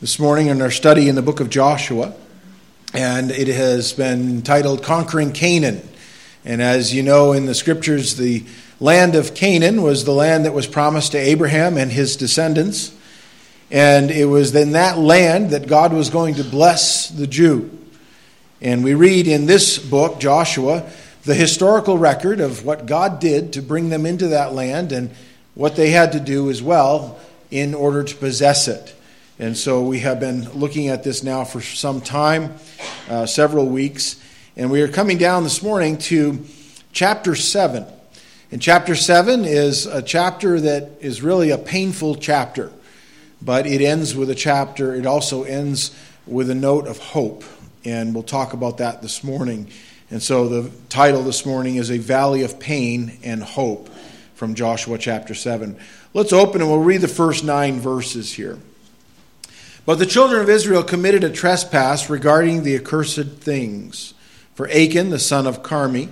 this morning in our study in the book of Joshua, and it has been titled Conquering Canaan. And as you know in the scriptures, the land of Canaan was the land that was promised to Abraham and his descendants. And it was in that land that God was going to bless the Jew. And we read in this book, Joshua, the historical record of what God did to bring them into that land and what they had to do as well in order to possess it. And so we have been looking at this now for some time, uh, several weeks. And we are coming down this morning to chapter 7. And chapter 7 is a chapter that is really a painful chapter, but it ends with a chapter, it also ends with a note of hope. And we'll talk about that this morning. And so the title this morning is A Valley of Pain and Hope from Joshua chapter 7. Let's open and we'll read the first nine verses here. But the children of Israel committed a trespass regarding the accursed things. For Achan, the son of Carmi,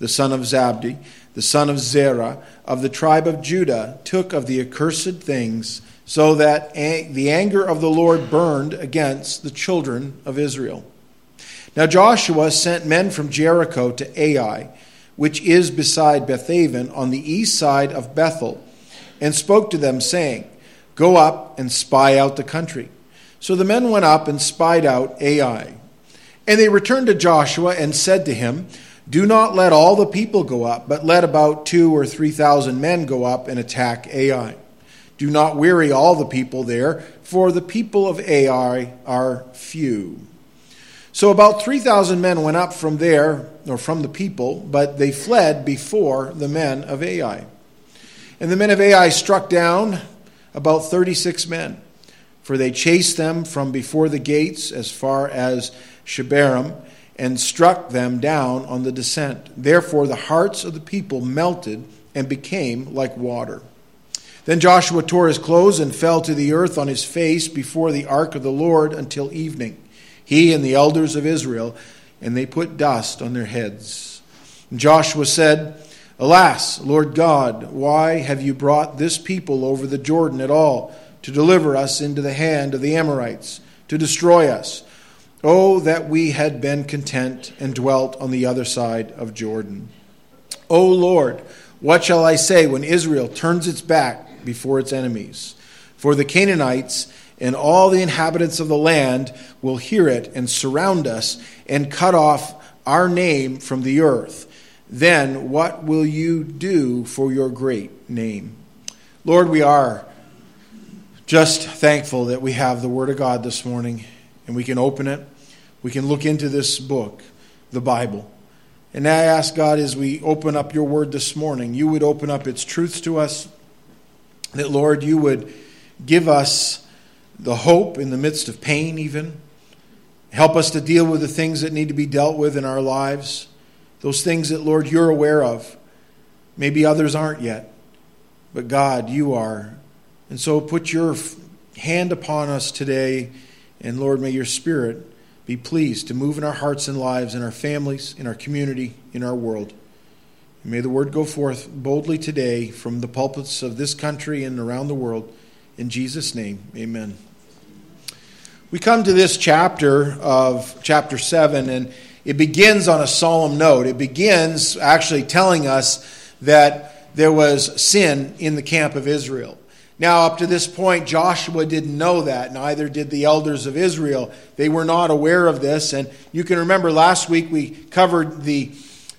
the son of Zabdi, the son of Zerah, of the tribe of Judah, took of the accursed things, so that the anger of the Lord burned against the children of Israel. Now Joshua sent men from Jericho to Ai, which is beside Bethaven on the east side of Bethel and spoke to them, saying, Go up and spy out the country. So the men went up and spied out Ai. And they returned to Joshua and said to him, Do not let all the people go up, but let about two or three thousand men go up and attack Ai. Do not weary all the people there, for the people of Ai are few. So about 3,000 men went up from there, or from the people, but they fled before the men of Ai. And the men of Ai struck down about 36 men, for they chased them from before the gates as far as Shebarim and struck them down on the descent. Therefore, the hearts of the people melted and became like water. Then Joshua tore his clothes and fell to the earth on his face before the ark of the Lord until evening, he and the elders of Israel, and they put dust on their heads. And Joshua said, Alas, Lord God, why have you brought this people over the Jordan at all to deliver us into the hand of the Amorites, to destroy us? Oh, that we had been content and dwelt on the other side of Jordan. O Lord, what shall I say when Israel turns its back before its enemies? For the Canaanites and all the inhabitants of the land will hear it and surround us and cut off our name from the earth then what will you do for your great name? Lord, we are just thankful that we have the Word of God this morning and we can open it. We can look into this book, the Bible. And I ask God as we open up your Word this morning, you would open up its truths to us, that, Lord, you would give us the hope in the midst of pain, even. Help us to deal with the things that need to be dealt with in our lives. Those things that, Lord, you're aware of. Maybe others aren't yet, but God, you are. And so put your hand upon us today, and Lord, may your Spirit be pleased to move in our hearts and lives, in our families, in our community, in our world. may the word go forth boldly today from the pulpits of this country and around the world. In Jesus' name, amen. We come to this chapter of chapter 7, and it begins on a solemn note. It begins actually telling us that there was sin in the camp of Israel. Now, up to this point, Joshua didn't know that, neither did the elders of Israel. They were not aware of this. And you can remember last week we covered the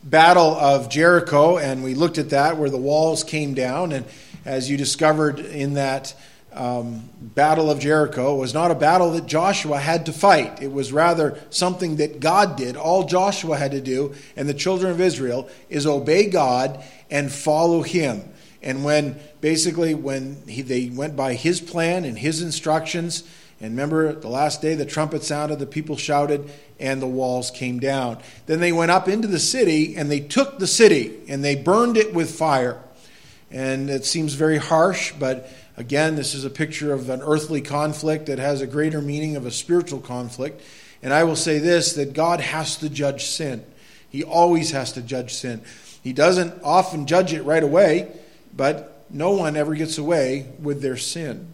Battle of Jericho, and we looked at that where the walls came down. And as you discovered in that um, Battle of Jericho it was not a battle that Joshua had to fight. It was rather something that God did. All Joshua had to do, and the children of Israel, is obey God and follow Him. And when basically when he, they went by His plan and His instructions, and remember the last day the trumpet sounded, the people shouted, and the walls came down. Then they went up into the city and they took the city and they burned it with fire. And it seems very harsh, but Again, this is a picture of an earthly conflict that has a greater meaning of a spiritual conflict. And I will say this that God has to judge sin. He always has to judge sin. He doesn't often judge it right away, but no one ever gets away with their sin.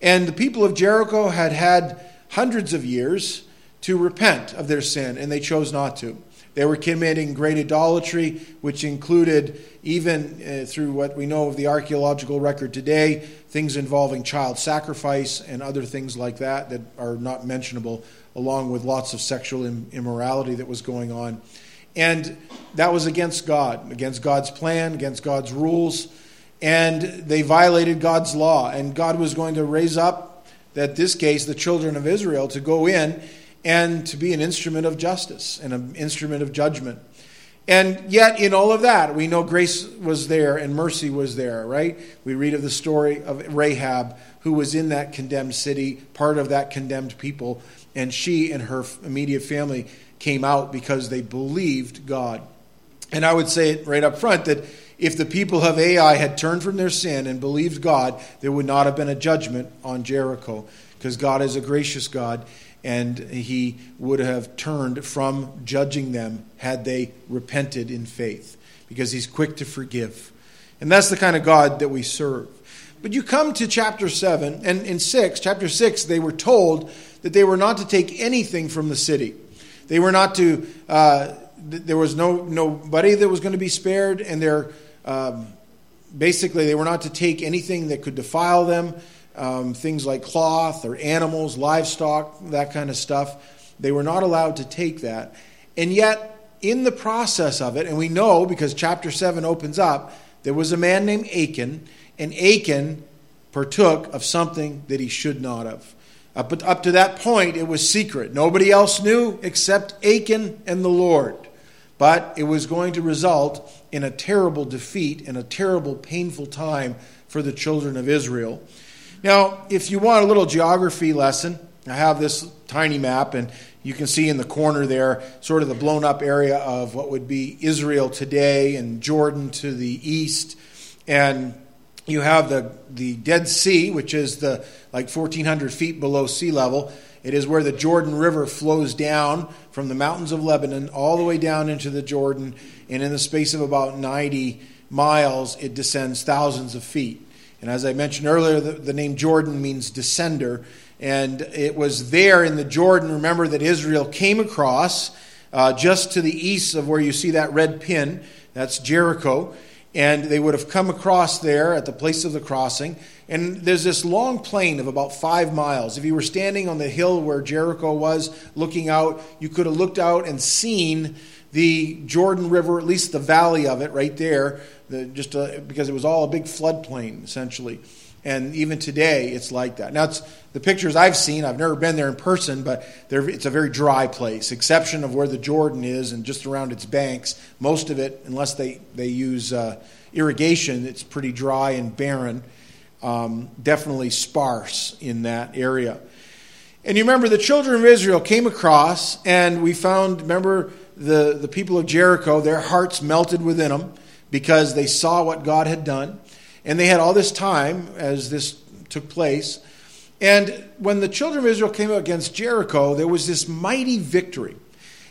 And the people of Jericho had had hundreds of years to repent of their sin, and they chose not to. They were committing great idolatry, which included, even uh, through what we know of the archaeological record today, things involving child sacrifice and other things like that that are not mentionable, along with lots of sexual immorality that was going on. And that was against God, against God's plan, against God's rules. And they violated God's law. And God was going to raise up, that this case, the children of Israel, to go in and to be an instrument of justice and an instrument of judgment. And yet, in all of that, we know grace was there and mercy was there, right? We read of the story of Rahab, who was in that condemned city, part of that condemned people, and she and her immediate family came out because they believed God. And I would say it right up front that if the people of Ai had turned from their sin and believed God, there would not have been a judgment on Jericho because God is a gracious God and he would have turned from judging them had they repented in faith because he's quick to forgive. And that's the kind of God that we serve. But you come to chapter 7, and in 6, chapter 6, they were told that they were not to take anything from the city. They were not to, uh, there was no nobody that was going to be spared, and they're, um, basically, they were not to take anything that could defile them um, things like cloth or animals, livestock, that kind of stuff. They were not allowed to take that. And yet, in the process of it, and we know because chapter 7 opens up, there was a man named Achan, and Achan partook of something that he should not have. Up, up to that point, it was secret. Nobody else knew except Achan and the Lord. But it was going to result in a terrible defeat and a terrible, painful time for the children of Israel. Now, if you want a little geography lesson, I have this tiny map, and you can see in the corner there sort of the blown up area of what would be Israel today and Jordan to the east. And you have the, the Dead Sea, which is the like 1,400 feet below sea level. It is where the Jordan River flows down from the mountains of Lebanon all the way down into the Jordan, and in the space of about 90 miles, it descends thousands of feet. And as I mentioned earlier, the, the, name Jordan means descender. And it was there in the Jordan, remember, that Israel came across uh, just to the east of where you see that red pin. That's Jericho. And they would have come across there at the place of the crossing. And there's this long plain of about five miles. If you were standing on the hill where Jericho was, looking out, you could have looked out and seen the Jordan River, at least the valley of it right there, the, just a, because it was all a big floodplain essentially. And even today, it's like that. Now, it's the pictures I've seen. I've never been there in person, but it's a very dry place, exception of where the Jordan is and just around its banks. Most of it, unless they they use uh, irrigation, it's pretty dry and barren. Um, definitely sparse in that area. And you remember the children of Israel came across, and we found. Remember the the people of Jericho, their hearts melted within them because they saw what God had done. And they had all this time as this took place. And when the children of Israel came up against Jericho, there was this mighty victory.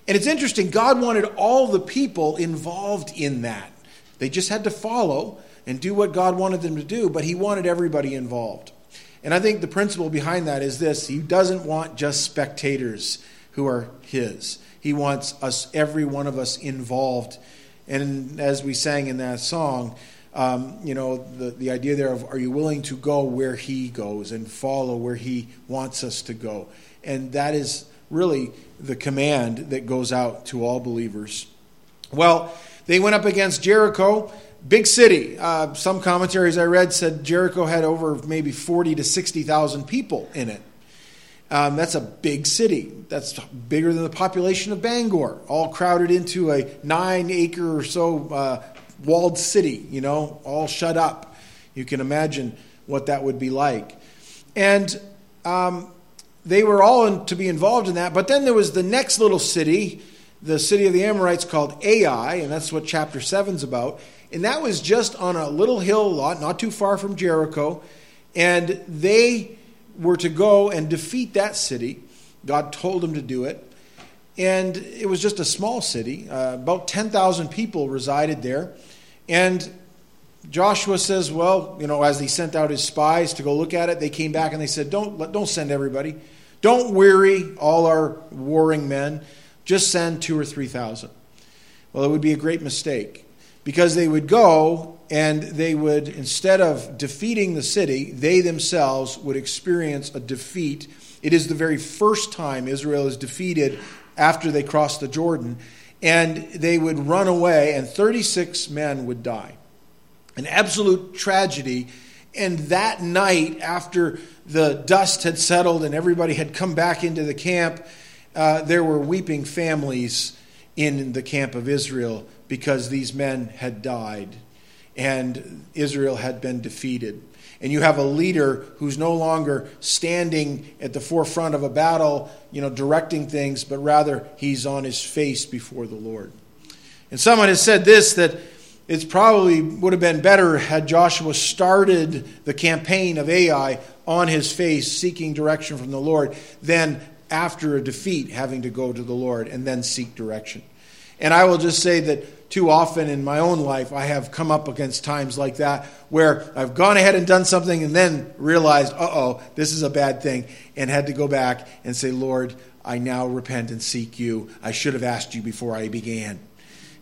And it's interesting, God wanted all the people involved in that. They just had to follow and do what God wanted them to do, but He wanted everybody involved. And I think the principle behind that is this He doesn't want just spectators who are His, He wants us, every one of us, involved and as we sang in that song, um, you know, the, the idea there of are you willing to go where he goes and follow where he wants us to go? And that is really the command that goes out to all believers. Well, they went up against Jericho, big city. Uh, some commentaries I read said Jericho had over maybe 40 to 60,000 people in it. Um, that's a big city. That's bigger than the population of Bangor, all crowded into a nine acre or so uh, walled city, you know, all shut up. You can imagine what that would be like. And um, they were all in, to be involved in that. But then there was the next little city, the city of the Amorites called Ai, and that's what chapter 7 is about. And that was just on a little hill lot, not too far from Jericho. And they were to go and defeat that city. God told them to do it. And it was just a small city. Uh, about 10,000 people resided there. And Joshua says, well, you know, as he sent out his spies to go look at it, they came back and they said, don't, don't send everybody. Don't weary all our warring men. Just send two or three thousand. Well, it would be a great mistake because they would go and they would, instead of defeating the city, they themselves would experience a defeat. It is the very first time Israel is defeated after they crossed the Jordan. And they would run away, and 36 men would die. An absolute tragedy. And that night, after the dust had settled and everybody had come back into the camp, uh, there were weeping families in the camp of Israel because these men had died and Israel had been defeated. And you have a leader who's no longer standing at the forefront of a battle, you know, directing things, but rather he's on his face before the Lord. And someone has said this that it probably would have been better had Joshua started the campaign of Ai on his face, seeking direction from the Lord, than after a defeat having to go to the Lord and then seek direction. And I will just say that too often in my own life, I have come up against times like that where I've gone ahead and done something and then realized, uh oh, this is a bad thing, and had to go back and say, Lord, I now repent and seek you. I should have asked you before I began.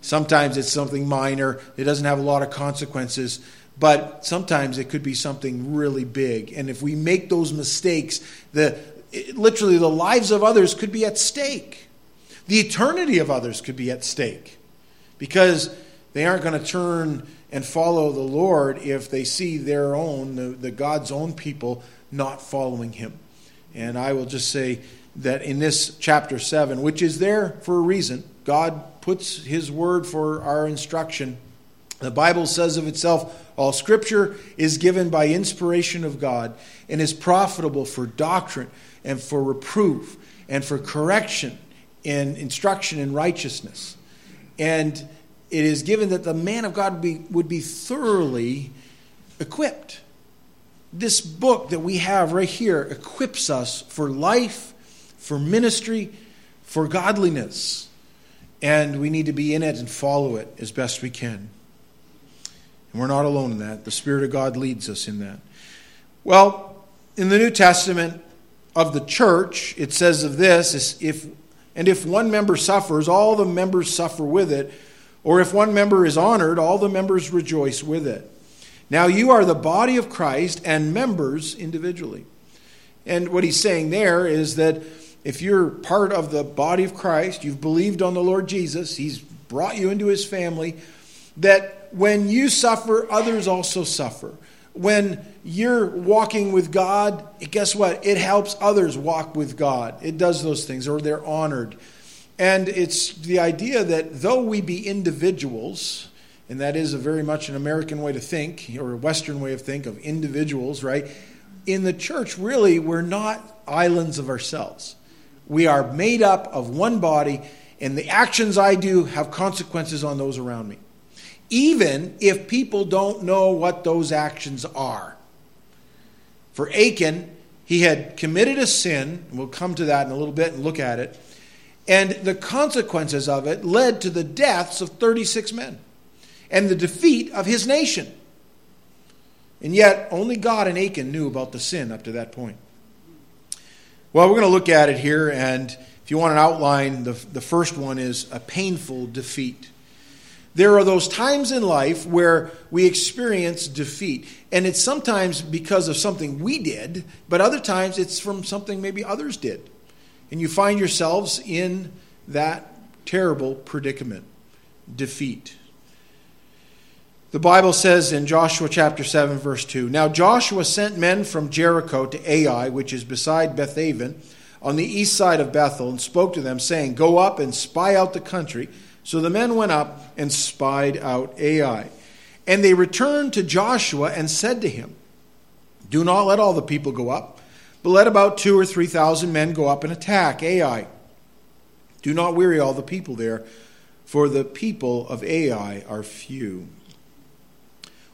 Sometimes it's something minor, it doesn't have a lot of consequences, but sometimes it could be something really big. And if we make those mistakes, the, literally the lives of others could be at stake. The eternity of others could be at stake because they aren't going to turn and follow the Lord if they see their own, the, the God's own people, not following Him. And I will just say that in this chapter 7, which is there for a reason, God puts His word for our instruction. The Bible says of itself, all scripture is given by inspiration of God and is profitable for doctrine and for reproof and for correction and instruction in righteousness. And it is given that the man of God would be, would be thoroughly equipped. This book that we have right here equips us for life, for ministry, for godliness. And we need to be in it and follow it as best we can. And we're not alone in that. The Spirit of God leads us in that. Well, in the New Testament of the church, it says of this if and if one member suffers, all the members suffer with it. Or if one member is honored, all the members rejoice with it. Now you are the body of Christ and members individually. And what he's saying there is that if you're part of the body of Christ, you've believed on the Lord Jesus, he's brought you into his family, that when you suffer, others also suffer when you're walking with God, guess what? It helps others walk with God. It does those things, or they're honored. And it's the idea that though we be individuals, and that is a very much an American way to think, or a Western way of think of individuals, right? In the church, really, we're not islands of ourselves. We are made up of one body, and the actions I do have consequences on those around me even if people don't know what those actions are. For Achan, he had committed a sin, we'll come to that in a little bit and look at it, and the consequences of it led to the deaths of 36 men and the defeat of his nation. And yet, only God and Achan knew about the sin up to that point. Well, we're going to look at it here, and if you want an outline, the, the first one is a painful defeat. There are those times in life where we experience defeat. And it's sometimes because of something we did, but other times it's from something maybe others did. And you find yourselves in that terrible predicament defeat. The Bible says in Joshua chapter 7, verse 2 Now Joshua sent men from Jericho to Ai, which is beside Bethaven, on the east side of Bethel, and spoke to them, saying, Go up and spy out the country so the men went up and spied out Ai. And they returned to Joshua and said to him, Do not let all the people go up, but let about two or three thousand men go up and attack Ai. Do not weary all the people there, for the people of Ai are few.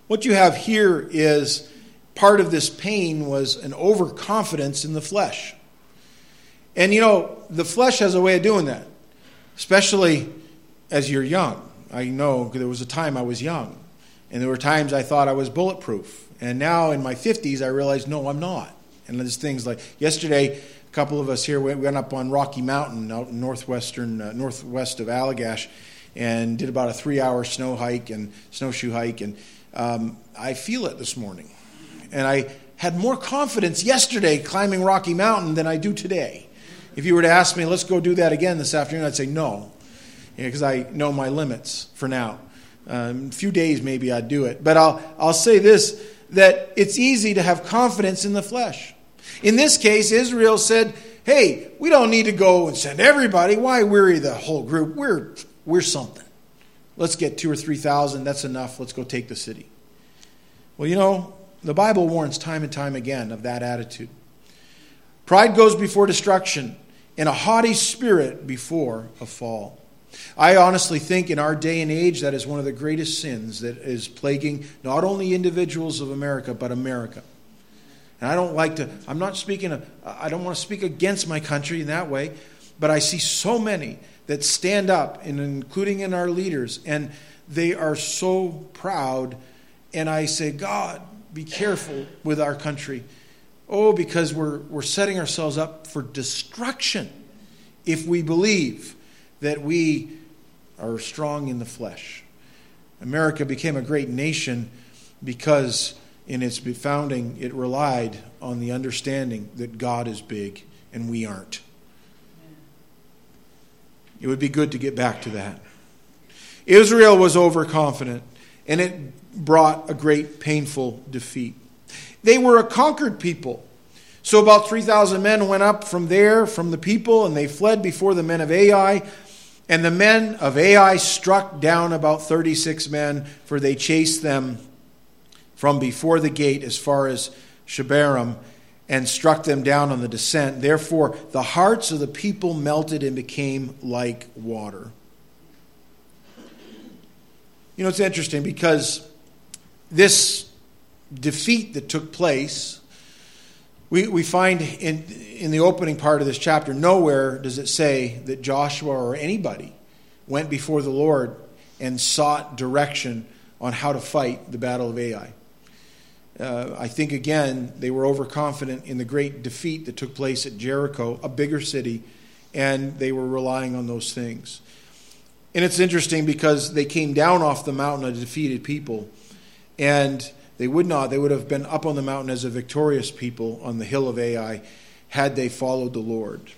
What you have here is part of this pain was an overconfidence in the flesh. And you know, the flesh has a way of doing that, especially as you're young. I know there was a time I was young. And there were times I thought I was bulletproof. And now in my 50s, I realize, no, I'm not. And there's things like yesterday, a couple of us here went, up on Rocky Mountain out in northwestern, uh, northwest of Allagash and did about a three hour snow hike and snowshoe hike. And um, I feel it this morning. And I had more confidence yesterday climbing Rocky Mountain than I do today. If you were to ask me, let's go do that again this afternoon, I'd say no, because I know my limits for now. Um, a few days maybe I'd do it. But I'll, I'll say this that it's easy to have confidence in the flesh. In this case, Israel said, hey, we don't need to go and send everybody. Why weary the whole group? We're, we're something. Let's get two or three thousand. That's enough. Let's go take the city. Well, you know, the Bible warns time and time again of that attitude. Pride goes before destruction, and a haughty spirit before a fall. I honestly think in our day and age that is one of the greatest sins that is plaguing not only individuals of America, but America. And I don't like to, I'm not speaking, of, I don't want to speak against my country in that way, but I see so many that stand up, and including in our leaders, and they are so proud. And I say, God, be careful with our country. Oh, because we're, we're setting ourselves up for destruction if we believe that we are strong in the flesh. America became a great nation because in its founding it relied on the understanding that God is big and we aren't. It would be good to get back to that. Israel was overconfident, and it brought a great painful defeat. They were a conquered people. So about 3,000 men went up from there, from the people, and they fled before the men of Ai. And the men of Ai struck down about 36 men, for they chased them from before the gate as far as Shebarim and struck them down on the descent. Therefore, the hearts of the people melted and became like water. You know, it's interesting because this defeat that took place, we, we find in, in the opening part of this chapter, nowhere does it say that Joshua or anybody went before the Lord and sought direction on how to fight the Battle of Ai. Uh, I think, again, they were overconfident in the great defeat that took place at Jericho, a bigger city, and they were relying on those things. And it's interesting because they came down off the mountain a defeated people, and they would not, they would have been up on the mountain as a victorious people on the hill of Ai had they followed the Lord.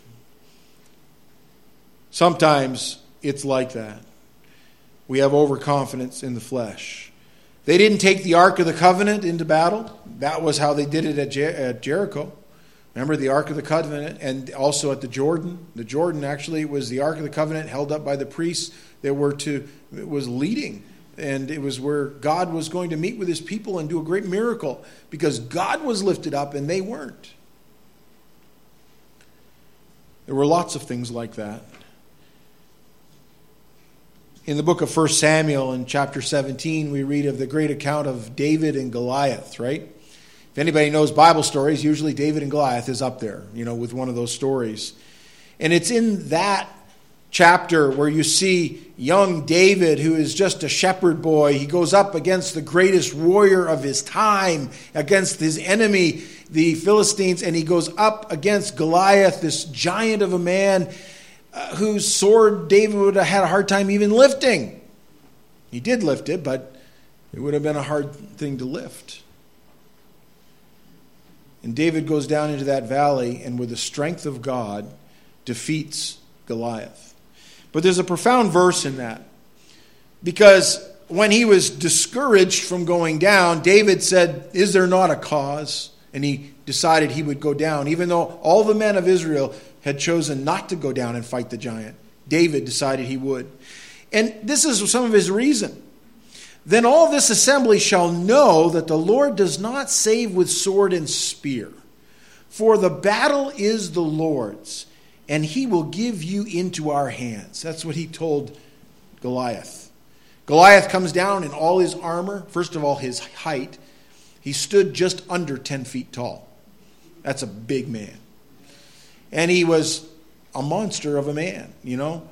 Sometimes it's like that. We have overconfidence in the flesh. They didn't take the Ark of the Covenant into battle. That was how they did it at, Jer- at Jericho. Remember the Ark of the Covenant and also at the Jordan? The Jordan actually was the Ark of the Covenant held up by the priests that were to was leading and it was where God was going to meet with his people and do a great miracle because God was lifted up and they weren't. There were lots of things like that in the book of 1 Samuel in chapter 17, we read of the great account of David and Goliath, right? If anybody knows Bible stories, usually David and Goliath is up there, you know, with one of those stories. And it's in that chapter where you see young David, who is just a shepherd boy. He goes up against the greatest warrior of his time, against his enemy, the Philistines, and he goes up against Goliath, this giant of a man uh, whose sword David would have had a hard time even lifting. He did lift it, but it would have been a hard thing to lift. And David goes down into that valley and, with the strength of God, defeats Goliath. But there's a profound verse in that. Because when he was discouraged from going down, David said, Is there not a cause? And he decided he would go down, even though all the men of Israel had chosen not to go down and fight the giant. David decided he would. And this is some of his reason. Then all this assembly shall know that the Lord does not save with sword and spear. For the battle is the Lord's, and he will give you into our hands. That's what he told Goliath. Goliath comes down in all his armor. First of all, his height. He stood just under 10 feet tall. That's a big man. And he was a monster of a man, you know?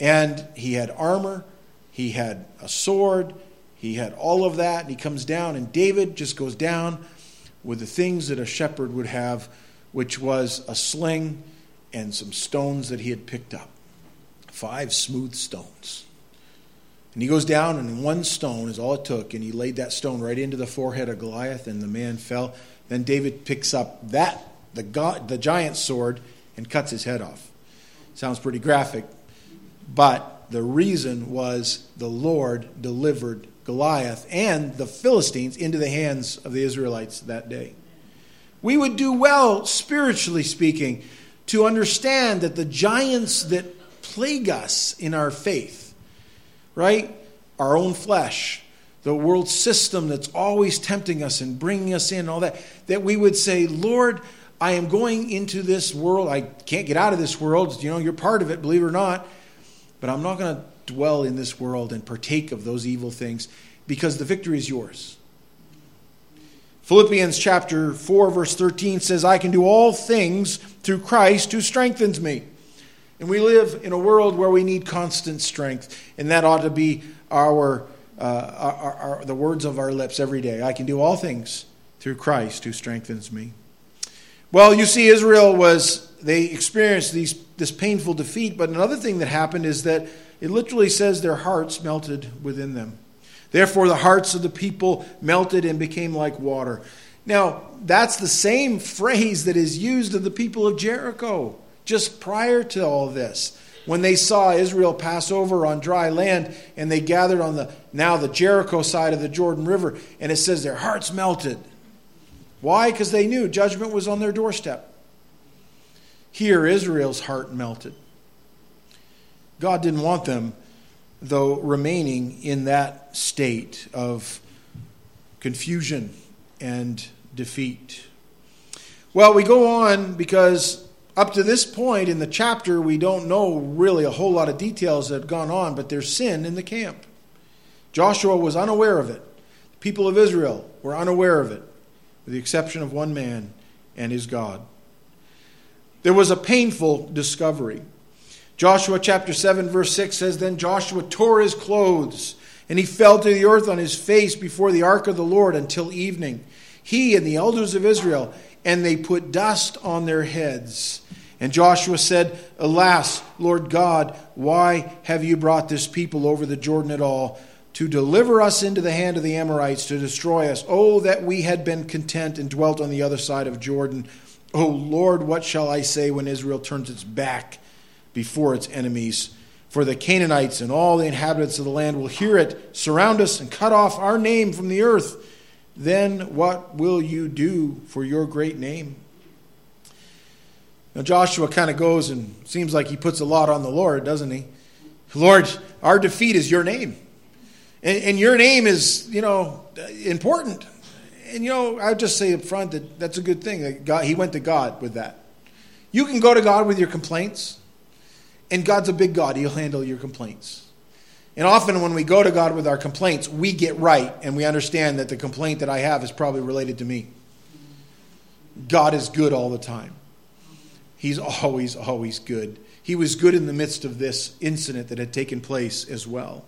And he had armor, he had a sword, He had all of that, and he comes down, and David just goes down with the things that a shepherd would have, which was a sling and some stones that he had picked up. Five smooth stones. And he goes down, and one stone is all it took, and he laid that stone right into the forehead of Goliath, and the man fell. Then David picks up that, the, God, the giant sword, and cuts his head off. Sounds pretty graphic, but the reason was the Lord delivered Goliath and the Philistines into the hands of the Israelites that day. We would do well, spiritually speaking, to understand that the giants that plague us in our faith, right? Our own flesh, the world system that's always tempting us and bringing us in, all that, that we would say, Lord, I am going into this world. I can't get out of this world. You know, you're part of it, believe it or not. But I'm not going to dwell in this world and partake of those evil things because the victory is yours. Philippians chapter 4, verse 13 says, I can do all things through Christ who strengthens me. And we live in a world where we need constant strength, and that ought to be our, uh, our, our, the words of our lips every day. I can do all things through Christ who strengthens me. Well, you see, Israel was, they experienced these, this painful defeat, but another thing that happened is that it literally says their hearts melted within them. Therefore, the hearts of the people melted and became like water. Now, that's the same phrase that is used of the people of Jericho just prior to all this. When they saw Israel pass over on dry land and they gathered on the now the Jericho side of the Jordan River, and it says their hearts melted. Why? Because they knew judgment was on their doorstep. Here, Israel's heart melted. God didn't want them though remaining in that state of confusion and defeat. Well, we go on because up to this point in the chapter, we don't know really a whole lot of details that had gone on, but there's sin in the camp. Joshua was unaware of it. The people of Israel were unaware of it, with the exception of one man and his God. There was a painful discovery. Joshua chapter 7, verse 6 says Then Joshua tore his clothes, and he fell to the earth on his face before the ark of the Lord until evening. He and the elders of Israel, and they put dust on their heads. And Joshua said, Alas, Lord God, why have you brought this people over the Jordan at all? To deliver us into the hand of the Amorites, to destroy us. Oh, that we had been content and dwelt on the other side of Jordan. Oh, Lord, what shall I say when Israel turns its back? Before its enemies. For the Canaanites and all the inhabitants of the land will hear it, surround us, and cut off our name from the earth. Then what will you do for your great name? Now, Joshua kind of goes and seems like he puts a lot on the Lord, doesn't he? Lord, our defeat is your name. And, and your name is, you know, important. And, you know, I just say up front that that's a good thing. That God, he went to God with that. You can go to God with your complaints. And God's a big God, He'll handle your complaints. And often when we go to God with our complaints, we get right and we understand that the complaint that I have is probably related to me. God is good all the time. He's always, always good. He was good in the midst of this incident that had taken place as well.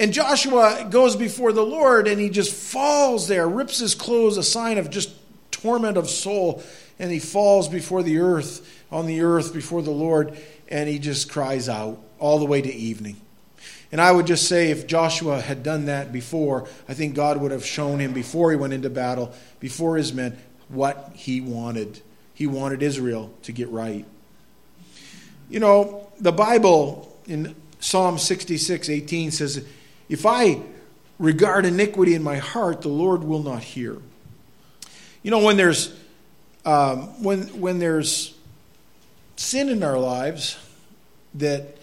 And Joshua goes before the Lord and he just falls there, rips his clothes, a sign of just torment of soul, and he falls before the earth, on the earth before the Lord and he just cries out all the way to evening. And I would just say if Joshua had done that before, I think God would have shown him before he went into battle, before his men, what he wanted. He wanted Israel to get right. You know, the Bible in Psalm 66 18 says, If I regard iniquity in my heart, the Lord will not hear. You know, when there's um, when when there's sin in our lives that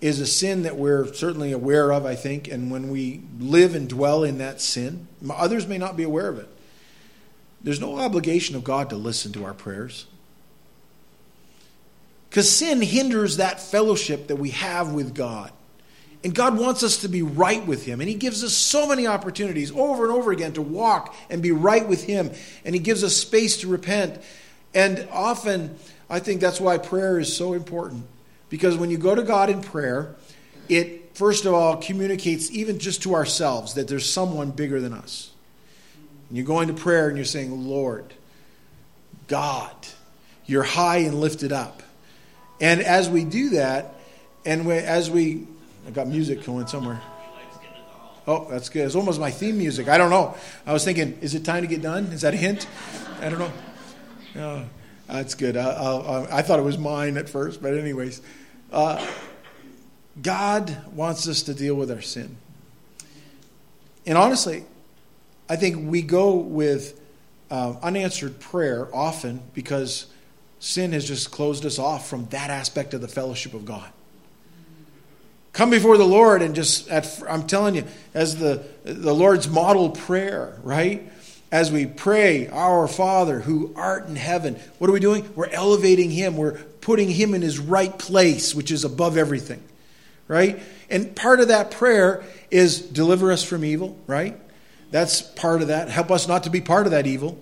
is a sin that we're certainly aware of, I think, and when we live and dwell in that sin, others may not be aware of it. There's no obligation of God to listen to our prayers. Because sin hinders that fellowship that we have with God. And God wants us to be right with Him. And He gives us so many opportunities over and over again to walk and be right with Him. And He gives us space to repent. And often, I think that's why prayer is so important. Because when you go to God in prayer, it first of all, communicates even just to ourselves that there's someone bigger than us. And you're going to prayer and you're saying, Lord, God, you're high and lifted up. And as we do that, and we, as we, I got music going somewhere. Oh, that's good. It's almost my theme music. I don't know. I was thinking, is it time to get done? Is that a hint? I don't know. No, that's good. I, I, I thought it was mine at first, but anyways, uh, God wants us to deal with our sin. And honestly, I think we go with uh, unanswered prayer often because sin has just closed us off from that aspect of the fellowship of God. Come before the Lord and just, at, I'm telling you, as the, the Lord's model prayer, right? As we pray, Our Father who art in heaven, what are we doing? We're elevating Him. We're putting Him in His right place, which is above everything, right? And part of that prayer is deliver us from evil, right? That's part of that. Help us not to be part of that evil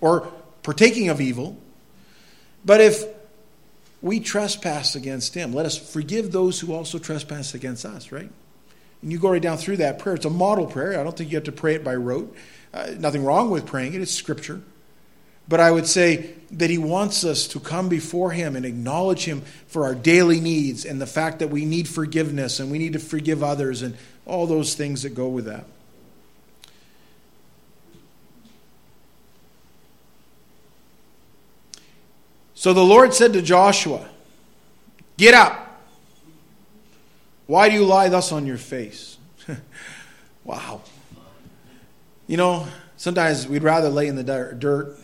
or partaking of evil. But if we trespass against him, let us forgive those who also trespass against us, right? And you go right down through that prayer. It's a model prayer. I don't think you have to pray it by rote. Uh, nothing wrong with praying it, it's scripture. But I would say that he wants us to come before him and acknowledge him for our daily needs and the fact that we need forgiveness and we need to forgive others and all those things that go with that. So the Lord said to Joshua, Get up. Why do you lie thus on your face? wow. You know, sometimes we'd rather lay in the dirt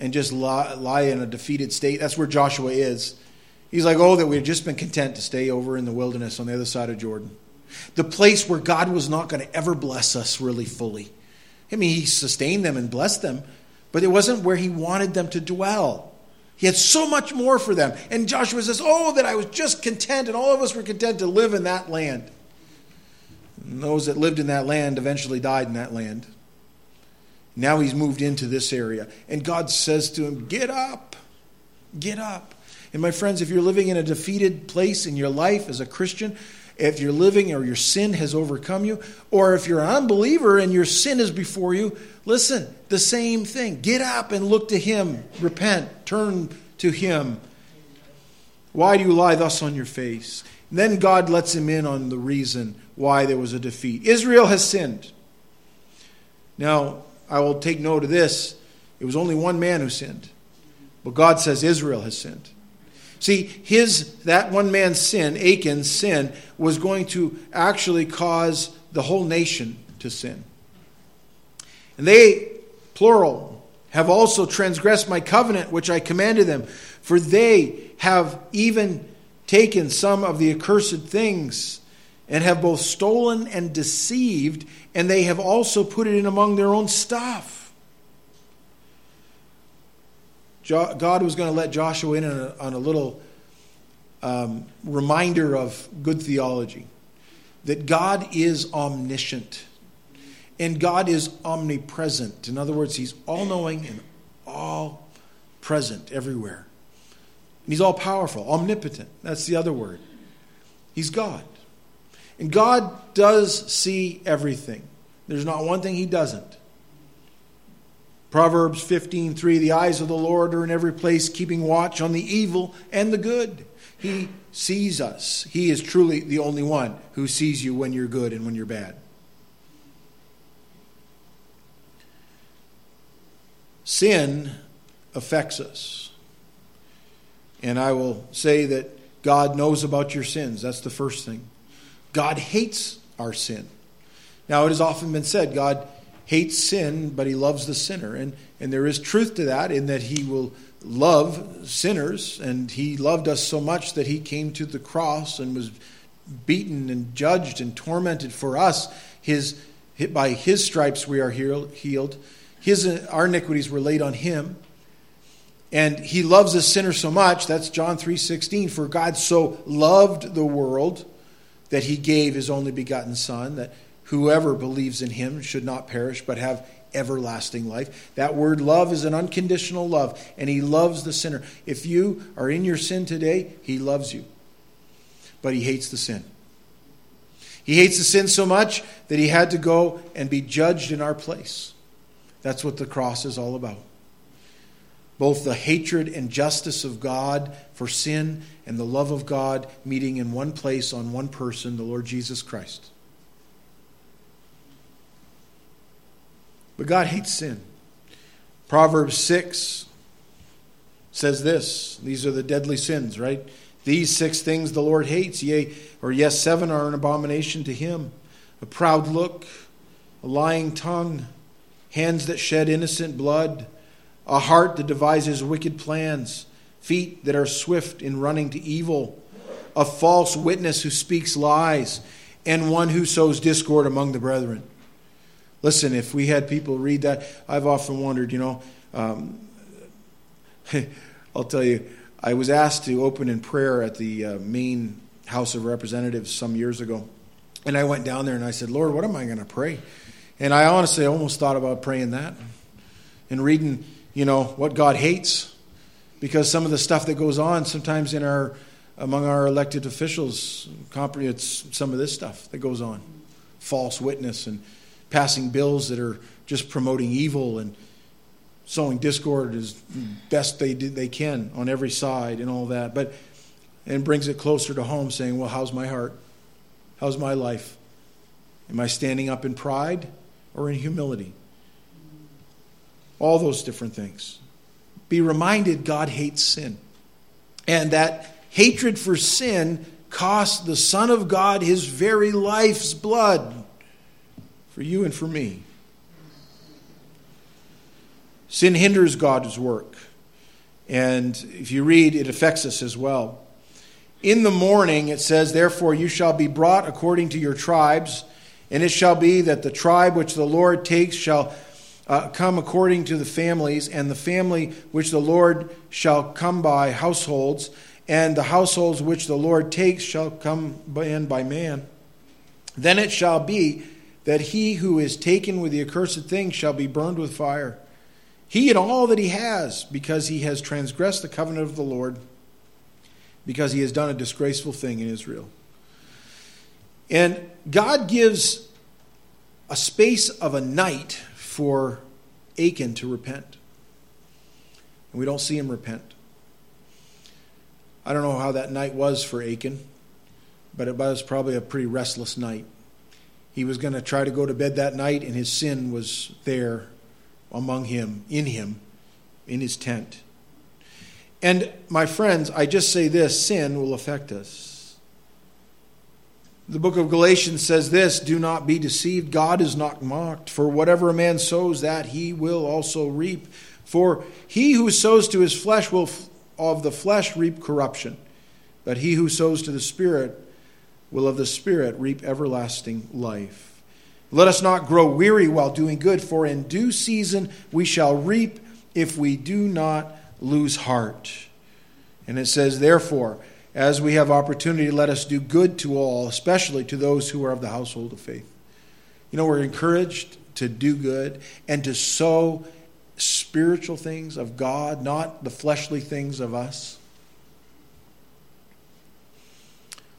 and just lie, lie in a defeated state. That's where Joshua is. He's like, oh, that we had just been content to stay over in the wilderness on the other side of Jordan. The place where God was not going to ever bless us really fully. I mean, He sustained them and blessed them, but it wasn't where He wanted them to dwell. He had so much more for them. And Joshua says, Oh, that I was just content, and all of us were content to live in that land. And those that lived in that land eventually died in that land. Now he's moved into this area. And God says to him, Get up, get up. And my friends, if you're living in a defeated place in your life as a Christian, if you're living or your sin has overcome you, or if you're an unbeliever and your sin is before you, listen, the same thing. Get up and look to Him. Repent. Turn to Him. Why do you lie thus on your face? And then God lets him in on the reason why there was a defeat. Israel has sinned. Now, I will take note of this. It was only one man who sinned. But God says Israel has sinned. See, his that one man's sin, Achan's sin, was going to actually cause the whole nation to sin. And they, plural, have also transgressed my covenant which I commanded them, for they have even taken some of the accursed things and have both stolen and deceived, and they have also put it in among their own stuff. God was going to let Joshua in on a, on a little um, reminder of good theology that God is omniscient and God is omnipresent. In other words, He's all knowing and all present everywhere. And He's all powerful, omnipotent. That's the other word. He's God. And God does see everything. There's not one thing He doesn't. Proverbs 15:3 The eyes of the Lord are in every place keeping watch on the evil and the good. He sees us. He is truly the only one who sees you when you're good and when you're bad. Sin affects us. And I will say that God knows about your sins. That's the first thing. God hates our sin. Now, it has often been said God hates sin, but he loves the sinner. And, and there is truth to that in that he will love sinners, and he loved us so much that he came to the cross and was beaten and judged and tormented for us. His, by his stripes we are healed. His, our iniquities were laid on him. And he loves a sinner so much, that's John 3:16, for God so loved the world that he gave his only begotten son that Whoever believes in him should not perish, but have everlasting life. That word love is an unconditional love, and he loves the sinner. If you are in your sin today, he loves you, but he hates the sin. He hates the sin so much that he had to go and be judged in our place. That's what the cross is all about. Both the hatred and justice of God for sin and the love of God meeting in one place on one person, the Lord Jesus Christ. But God hates sin. Proverbs 6 says this these are the deadly sins, right? These six things the Lord hates, yea, or yes, seven are an abomination to him a proud look, a lying tongue, hands that shed innocent blood, a heart that devises wicked plans, feet that are swift in running to evil, a false witness who speaks lies, and one who sows discord among the brethren. Listen, if we had people read that, I've often wondered, you know, um, I'll tell you, I was asked to open in prayer at the uh, House of Representatives some years ago. And I went down there and I said, Lord, what am I going to pray? And I honestly almost thought about praying that and reading, you know, what God hates. Because some of the stuff that goes on sometimes in our among our elected officials, it's some of this stuff that goes on. False witness and passing bills that are just promoting evil and sowing discord as best they they can on every side and all that. But and brings it closer to home, saying, "Well, how's my heart? How's my life? Am I standing up in pride or in humility?" All those different things. Be reminded God hates sin, and that hatred for sin cost the Son of God His very life's blood for you and for me. Sin hinders God's work. And if you read, it affects us as well. In the morning, it says, Therefore you shall be brought according to your tribes, and it shall be that the tribe which the Lord takes shall uh, come according to the families, and the family which the Lord shall come by households, and the households which the Lord takes shall come in by man. Then it shall be that he who is taken with the accursed thing shall be burned with fire. He and all that he has, because he has transgressed the covenant of the Lord, because he has done a disgraceful thing in Israel. And God gives a space of a night for Achan to repent. And we don't see him repent. I don't know how that night was for Achan, but it was probably a pretty restless night. He was going to try to go to bed that night, and his sin was there among him, in him, in his tent. And my friends, I just say this sin will affect us. The book of Galatians says this Do not be deceived. God is not mocked. For whatever a man sows, that he will also reap. For he who sows to his flesh will of the flesh reap corruption, but he who sows to the Spirit will of the Spirit reap everlasting life. Let us not grow weary while doing good, for in due season we shall reap if we do not lose heart. And it says, Therefore, as we have opportunity, let us do good to all, especially to those who are of the household of faith. You know, we're encouraged to do good and to sow spiritual things of God, not the fleshly things of us.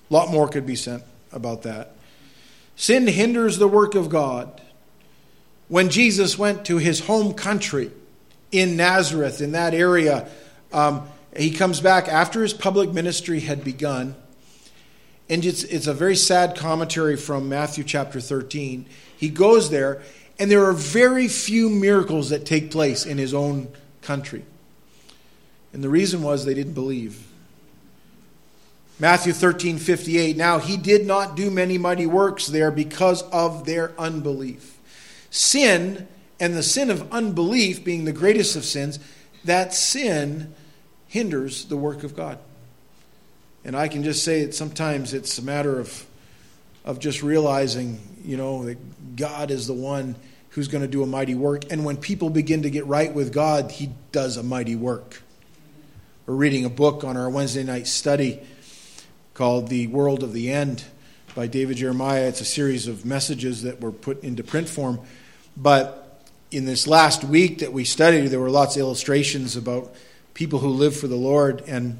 A lot more could be sent about that. Sin hinders the work of God. When Jesus went to his home country in Nazareth, in that area, um, he comes back after his public ministry had begun. And it's, it's a very sad commentary from Matthew chapter 13. He goes there, and there are very few miracles that take place in his own country. And the reason was they didn't believe. Matthew 13, 58. Now he did not do many mighty works there because of their unbelief. Sin, and the sin of unbelief being the greatest of sins, that sin hinders the work of God. And I can just say that sometimes it's a matter of, of just realizing, you know, that God is the one who's going to do a mighty work. And when people begin to get right with God, He does a mighty work. We're reading a book on our Wednesday night study called The World of the End by David Jeremiah. It's a series of messages that were put into print form. But in this last week that we studied, there were lots of illustrations about people who live for the Lord. And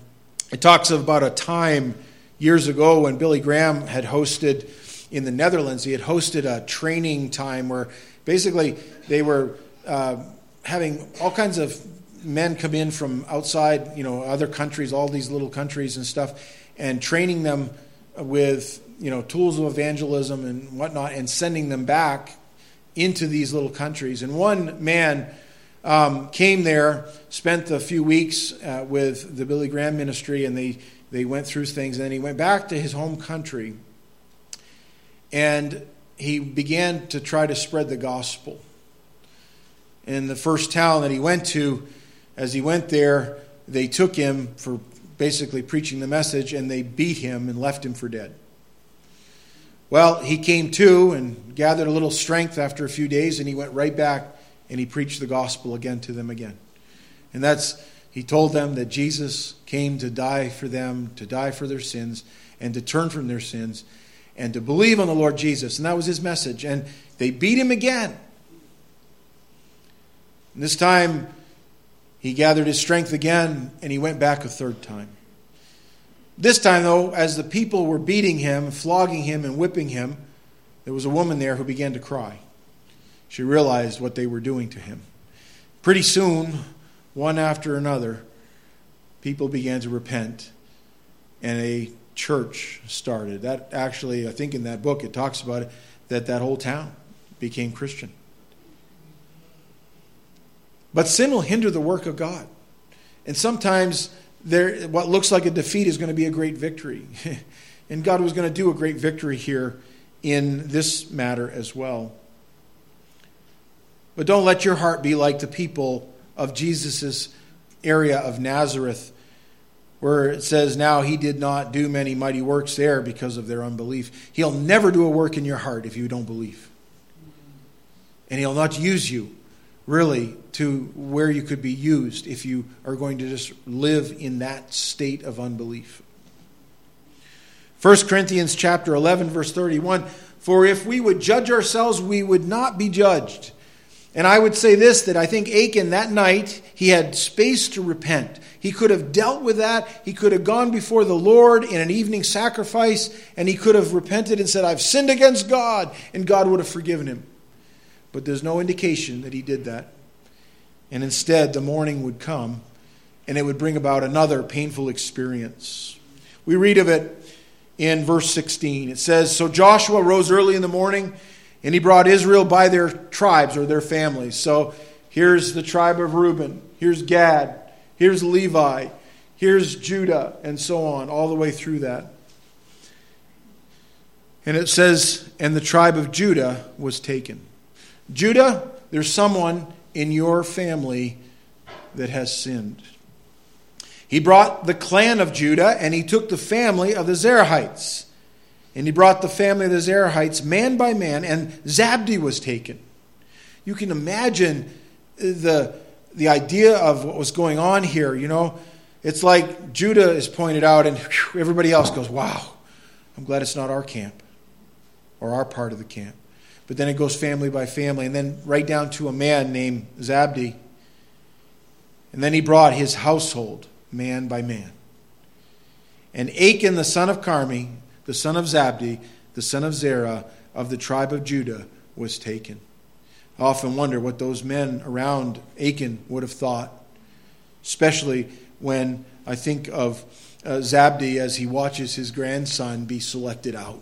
it talks about a time years ago when Billy Graham had hosted in the Netherlands. He had hosted a training time where basically they were uh, having all kinds of men come in from outside, you know, other countries, all these little countries and stuff, and training them with, you know, tools of evangelism and whatnot, and sending them back into these little countries. And one man um, came there, spent a few weeks uh, with the Billy Graham ministry, and they, they went through things. And then he went back to his home country, and he began to try to spread the gospel. In the first town that he went to, as he went there, they took him for basically preaching the message, and they beat him and left him for dead. Well, he came to and gathered a little strength after a few days, and he went right back and he preached the gospel again to them again. And that's, he told them that Jesus came to die for them, to die for their sins, and to turn from their sins, and to believe on the Lord Jesus. And that was his message. And they beat him again. And this time, he gathered his strength again, and he went back a third time. This time, though, as the people were beating him, flogging him, and whipping him, there was a woman there who began to cry. She realized what they were doing to him. Pretty soon, one after another, people began to repent, and a church started. That actually, I think in that book, it talks about it, that that whole town became Christian. But sin will hinder the work of God. And sometimes there, what looks like a defeat is going to be a great victory. and God was going to do a great victory here in this matter as well. But don't let your heart be like the people of Jesus' area of Nazareth, where it says, Now he did not do many mighty works there because of their unbelief. He'll never do a work in your heart if you don't believe. And he'll not use you really to where you could be used if you are going to just live in that state of unbelief. 1 Corinthians chapter 11 verse 31 for if we would judge ourselves we would not be judged. And I would say this that I think Achan that night he had space to repent. He could have dealt with that. He could have gone before the Lord in an evening sacrifice and he could have repented and said I've sinned against God and God would have forgiven him. But there's no indication that he did that. And instead, the morning would come and it would bring about another painful experience. We read of it in verse 16. It says So Joshua rose early in the morning and he brought Israel by their tribes or their families. So here's the tribe of Reuben, here's Gad, here's Levi, here's Judah, and so on, all the way through that. And it says, And the tribe of Judah was taken. Judah, there's someone in your family that has sinned. He brought the clan of Judah and he took the family of the Zerahites. And he brought the family of the Zerahites man by man, and Zabdi was taken. You can imagine the, the idea of what was going on here. You know, it's like Judah is pointed out, and everybody else goes, Wow, I'm glad it's not our camp or our part of the camp. But then it goes family by family, and then right down to a man named Zabdi. And then he brought his household, man by man. And Achan, the son of Carmi, the son of Zabdi, the son of Zerah, of the tribe of Judah, was taken. I often wonder what those men around Achan would have thought, especially when I think of uh, Zabdi as he watches his grandson be selected out.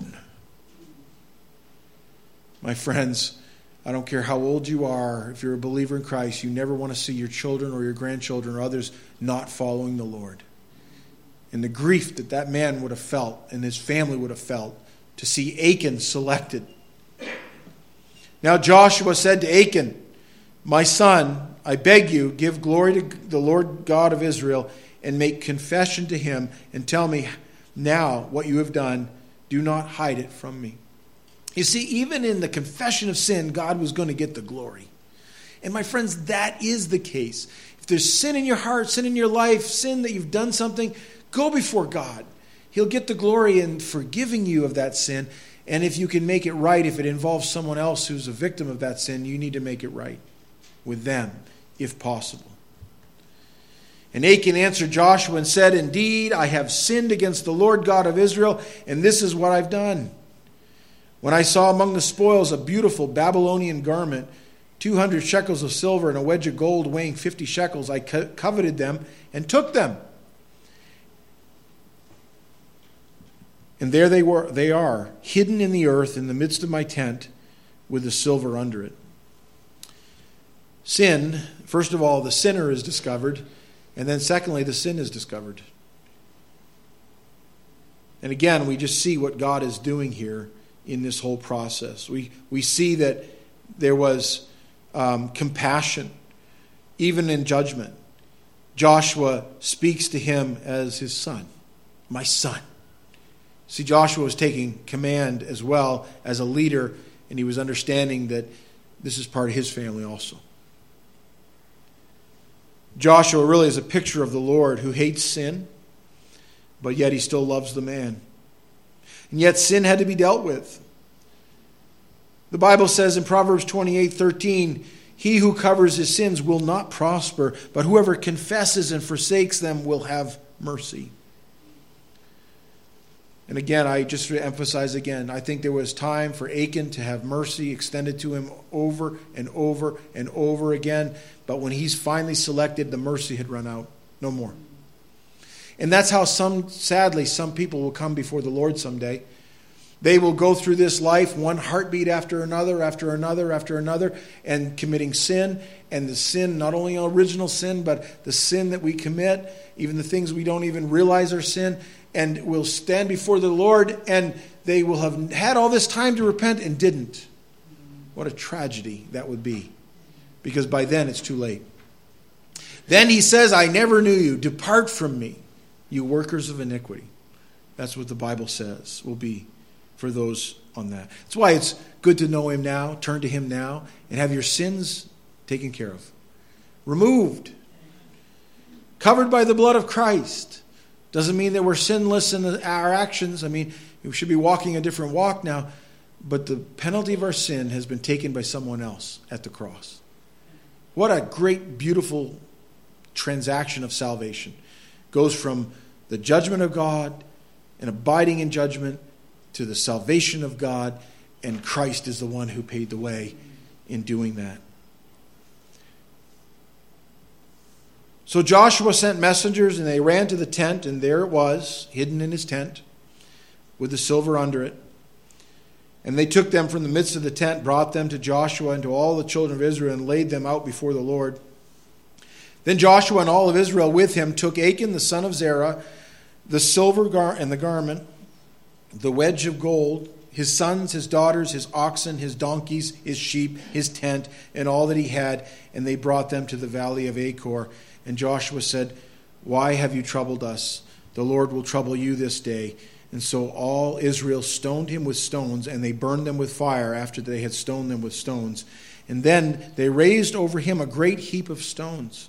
My friends, I don't care how old you are, if you're a believer in Christ, you never want to see your children or your grandchildren or others not following the Lord. And the grief that that man would have felt and his family would have felt to see Achan selected. Now Joshua said to Achan, My son, I beg you, give glory to the Lord God of Israel and make confession to him and tell me now what you have done. Do not hide it from me. You see, even in the confession of sin, God was going to get the glory. And my friends, that is the case. If there's sin in your heart, sin in your life, sin that you've done something, go before God. He'll get the glory in forgiving you of that sin. And if you can make it right, if it involves someone else who's a victim of that sin, you need to make it right with them, if possible. And Achan answered Joshua and said, Indeed, I have sinned against the Lord God of Israel, and this is what I've done. When I saw among the spoils a beautiful Babylonian garment, 200 shekels of silver and a wedge of gold weighing 50 shekels, I co- coveted them and took them. And there they were they are, hidden in the earth in the midst of my tent with the silver under it. Sin, first of all, the sinner is discovered, and then secondly, the sin is discovered. And again, we just see what God is doing here in this whole process. We, we see that there was um, compassion, even in judgment. Joshua speaks to him as his son, my son. See, Joshua was taking command as well as a leader, and he was understanding that this is part of his family also. Joshua really is a picture of the Lord who hates sin, but yet he still loves the man. And yet sin had to be dealt with. The Bible says in Proverbs 28 13, He who covers his sins will not prosper, but whoever confesses and forsakes them will have mercy. And again, I just emphasize again, I think there was time for Achan to have mercy extended to him over and over and over again. But when he's finally selected, the mercy had run out. No more. And that's how some, sadly, some people will come before the Lord someday. They will go through this life, one heartbeat after another, after another, after another, and committing sin. And the sin, not only original sin, but the sin that we commit, even the things we don't even realize are sin, and will stand before the Lord and they will have had all this time to repent and didn't. What a tragedy that would be. Because by then it's too late. Then he says, I never knew you. Depart from me, you workers of iniquity. That's what the Bible says will be for those on that. That's why it's good to know him now, turn to him now, and have your sins taken care of, removed, covered by the blood of Christ. Doesn't mean that we're sinless in our actions. I mean, we should be walking a different walk now, but the penalty of our sin has been taken by someone else at the cross. What a great, beautiful transaction of salvation. Goes from the judgment of God and abiding in judgment to the salvation of God, and Christ is the one who paid the way in doing that. So Joshua sent messengers, and they ran to the tent, and there it was, hidden in his tent, with the silver under it. And they took them from the midst of the tent, brought them to Joshua and to all the children of Israel, and laid them out before the Lord. Then Joshua and all of Israel with him took Achan the son of Zerah, the silver gar- and the garment, the wedge of gold, his sons, his daughters, his oxen, his donkeys, his sheep, his tent, and all that he had, and they brought them to the valley of Achor. And Joshua said, Why have you troubled us? The Lord will trouble you this day. And so all Israel stoned him with stones, and they burned them with fire after they had stoned them with stones. And then they raised over him a great heap of stones,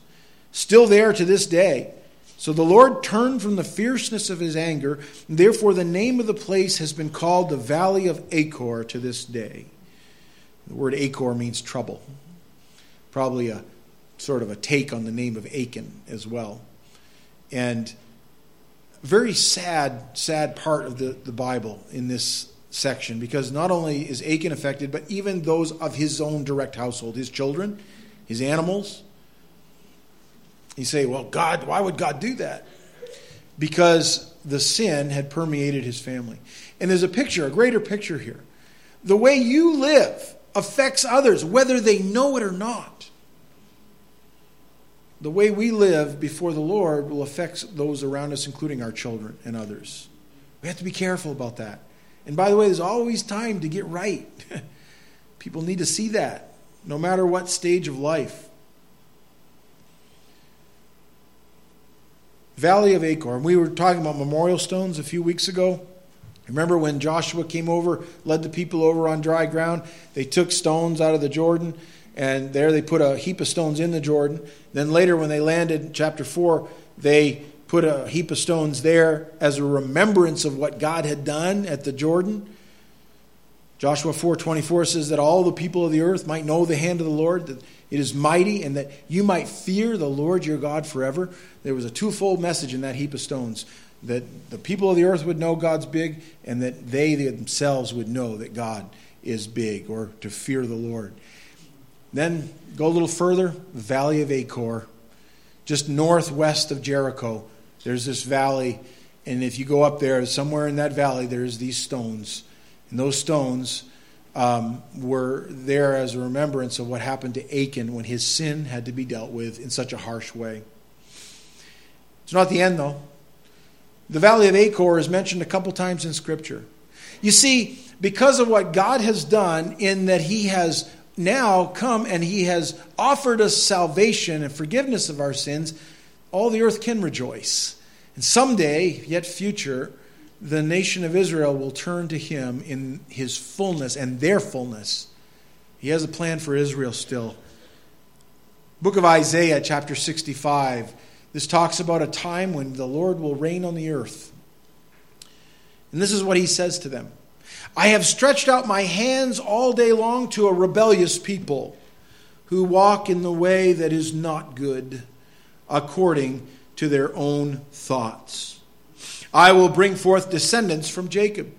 still there to this day. So the Lord turned from the fierceness of his anger, therefore the name of the place has been called the Valley of Achor to this day. The word Achor means trouble. Probably a sort of a take on the name of Achan as well. And very sad, sad part of the, the Bible in this section because not only is Achan affected, but even those of his own direct household, his children, his animals. You say, well, God, why would God do that? Because the sin had permeated his family. And there's a picture, a greater picture here. The way you live affects others, whether they know it or not the way we live before the Lord will affect those around us, including our children and others. We have to be careful about that. And by the way, there's always time to get right. People need to see that, no matter what stage of life. Valley of Achor. We were talking about memorial stones a few weeks ago. Remember when Joshua came over, led the people over on dry ground? They took stones out of the Jordan and there they put a heap of stones in the Jordan. Then later, when they landed, chapter 4, they put a heap of stones there as a remembrance of what God had done at the Jordan. Joshua 4:24 says that all the people of the earth might know the hand of the Lord, that it is mighty, and that you might fear the Lord your God forever. There was a twofold message in that heap of stones that the people of the earth would know God's big, and that they themselves would know that God is big, or to fear the Lord. Then go a little further, the Valley of Achor, just northwest of Jericho. There's this valley, and if you go up there, somewhere in that valley, there's these stones. And those stones um, were there as a remembrance of what happened to Achan when his sin had to be dealt with in such a harsh way. It's not the end, though. The Valley of Achor is mentioned a couple times in Scripture. You see, because of what God has done, in that He has now come and He has offered us salvation and forgiveness of our sins, all the earth can rejoice. And someday, yet future, the nation of Israel will turn to Him in His fullness and their fullness. He has a plan for Israel still. Book of Isaiah, chapter 65. This talks about a time when the Lord will reign on the earth. And this is what he says to them I have stretched out my hands all day long to a rebellious people who walk in the way that is not good, according to their own thoughts. I will bring forth descendants from Jacob,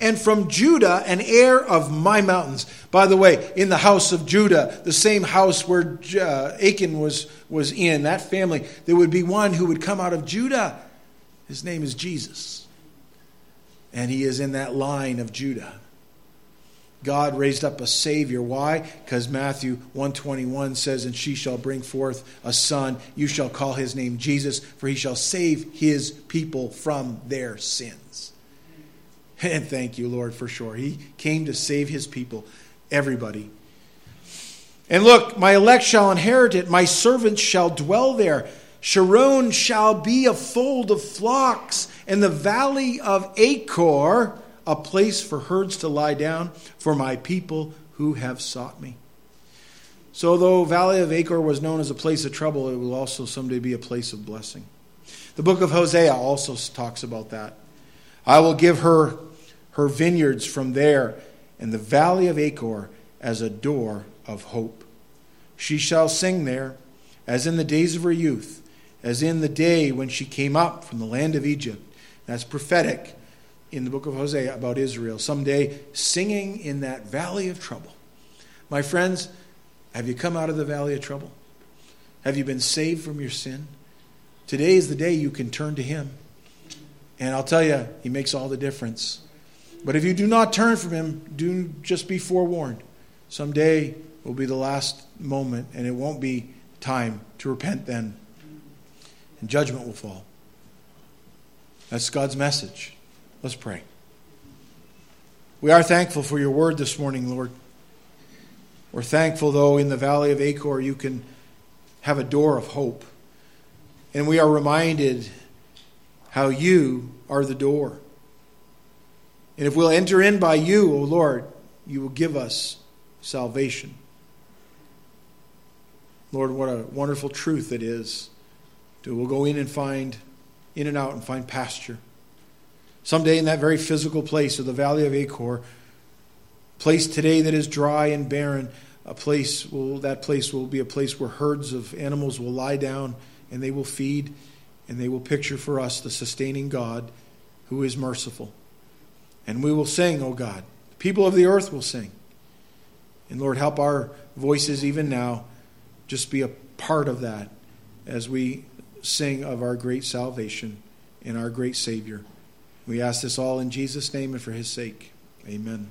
and from Judah an heir of my mountains. By the way, in the house of Judah, the same house where uh, Achan was, was in, that family, there would be one who would come out of Judah. His name is Jesus and he is in that line of Judah. God raised up a savior. Why? Because Matthew 121 says, And she shall bring forth a son. You shall call his name Jesus, for he shall save his people from their sins. And thank you, Lord, for sure. He came to save his people, everybody. And look, my elect shall inherit it, my servants shall dwell there. Sharon shall be a fold of flocks, and the valley of Achor a place for herds to lie down for my people who have sought me. So, though Valley of Achor was known as a place of trouble, it will also someday be a place of blessing. The book of Hosea also talks about that. I will give her her vineyards from there, and the valley of Achor as a door of hope. She shall sing there, as in the days of her youth as in the day when she came up from the land of Egypt. That's prophetic in the book of Hosea about Israel. Someday singing in that valley of trouble. My friends, have you come out of the valley of trouble? Have you been saved from your sin? Today is the day you can turn to Him. And I'll tell you, He makes all the difference. But if you do not turn from Him, do just be forewarned. Someday will be the last moment, and it won't be time to repent then and judgment will fall. That's God's message. Let's pray. We are thankful for your word this morning, Lord. We're thankful, though, in the valley of Achor, you can have a door of hope. And we are reminded how you are the door. And if we'll enter in by you, O Lord, you will give us salvation. Lord, what a wonderful truth it is We'll go in and find, in and out and find pasture. Someday in that very physical place of the valley of Achor, place today that is dry and barren, a place will that place will be a place where herds of animals will lie down and they will feed and they will picture for us the sustaining God who is merciful. And we will sing, O God. The people of the earth will sing. And Lord, help our voices even now just be a part of that as we sing of our great salvation and our great Savior. We ask this all in Jesus' name and for his sake. Amen.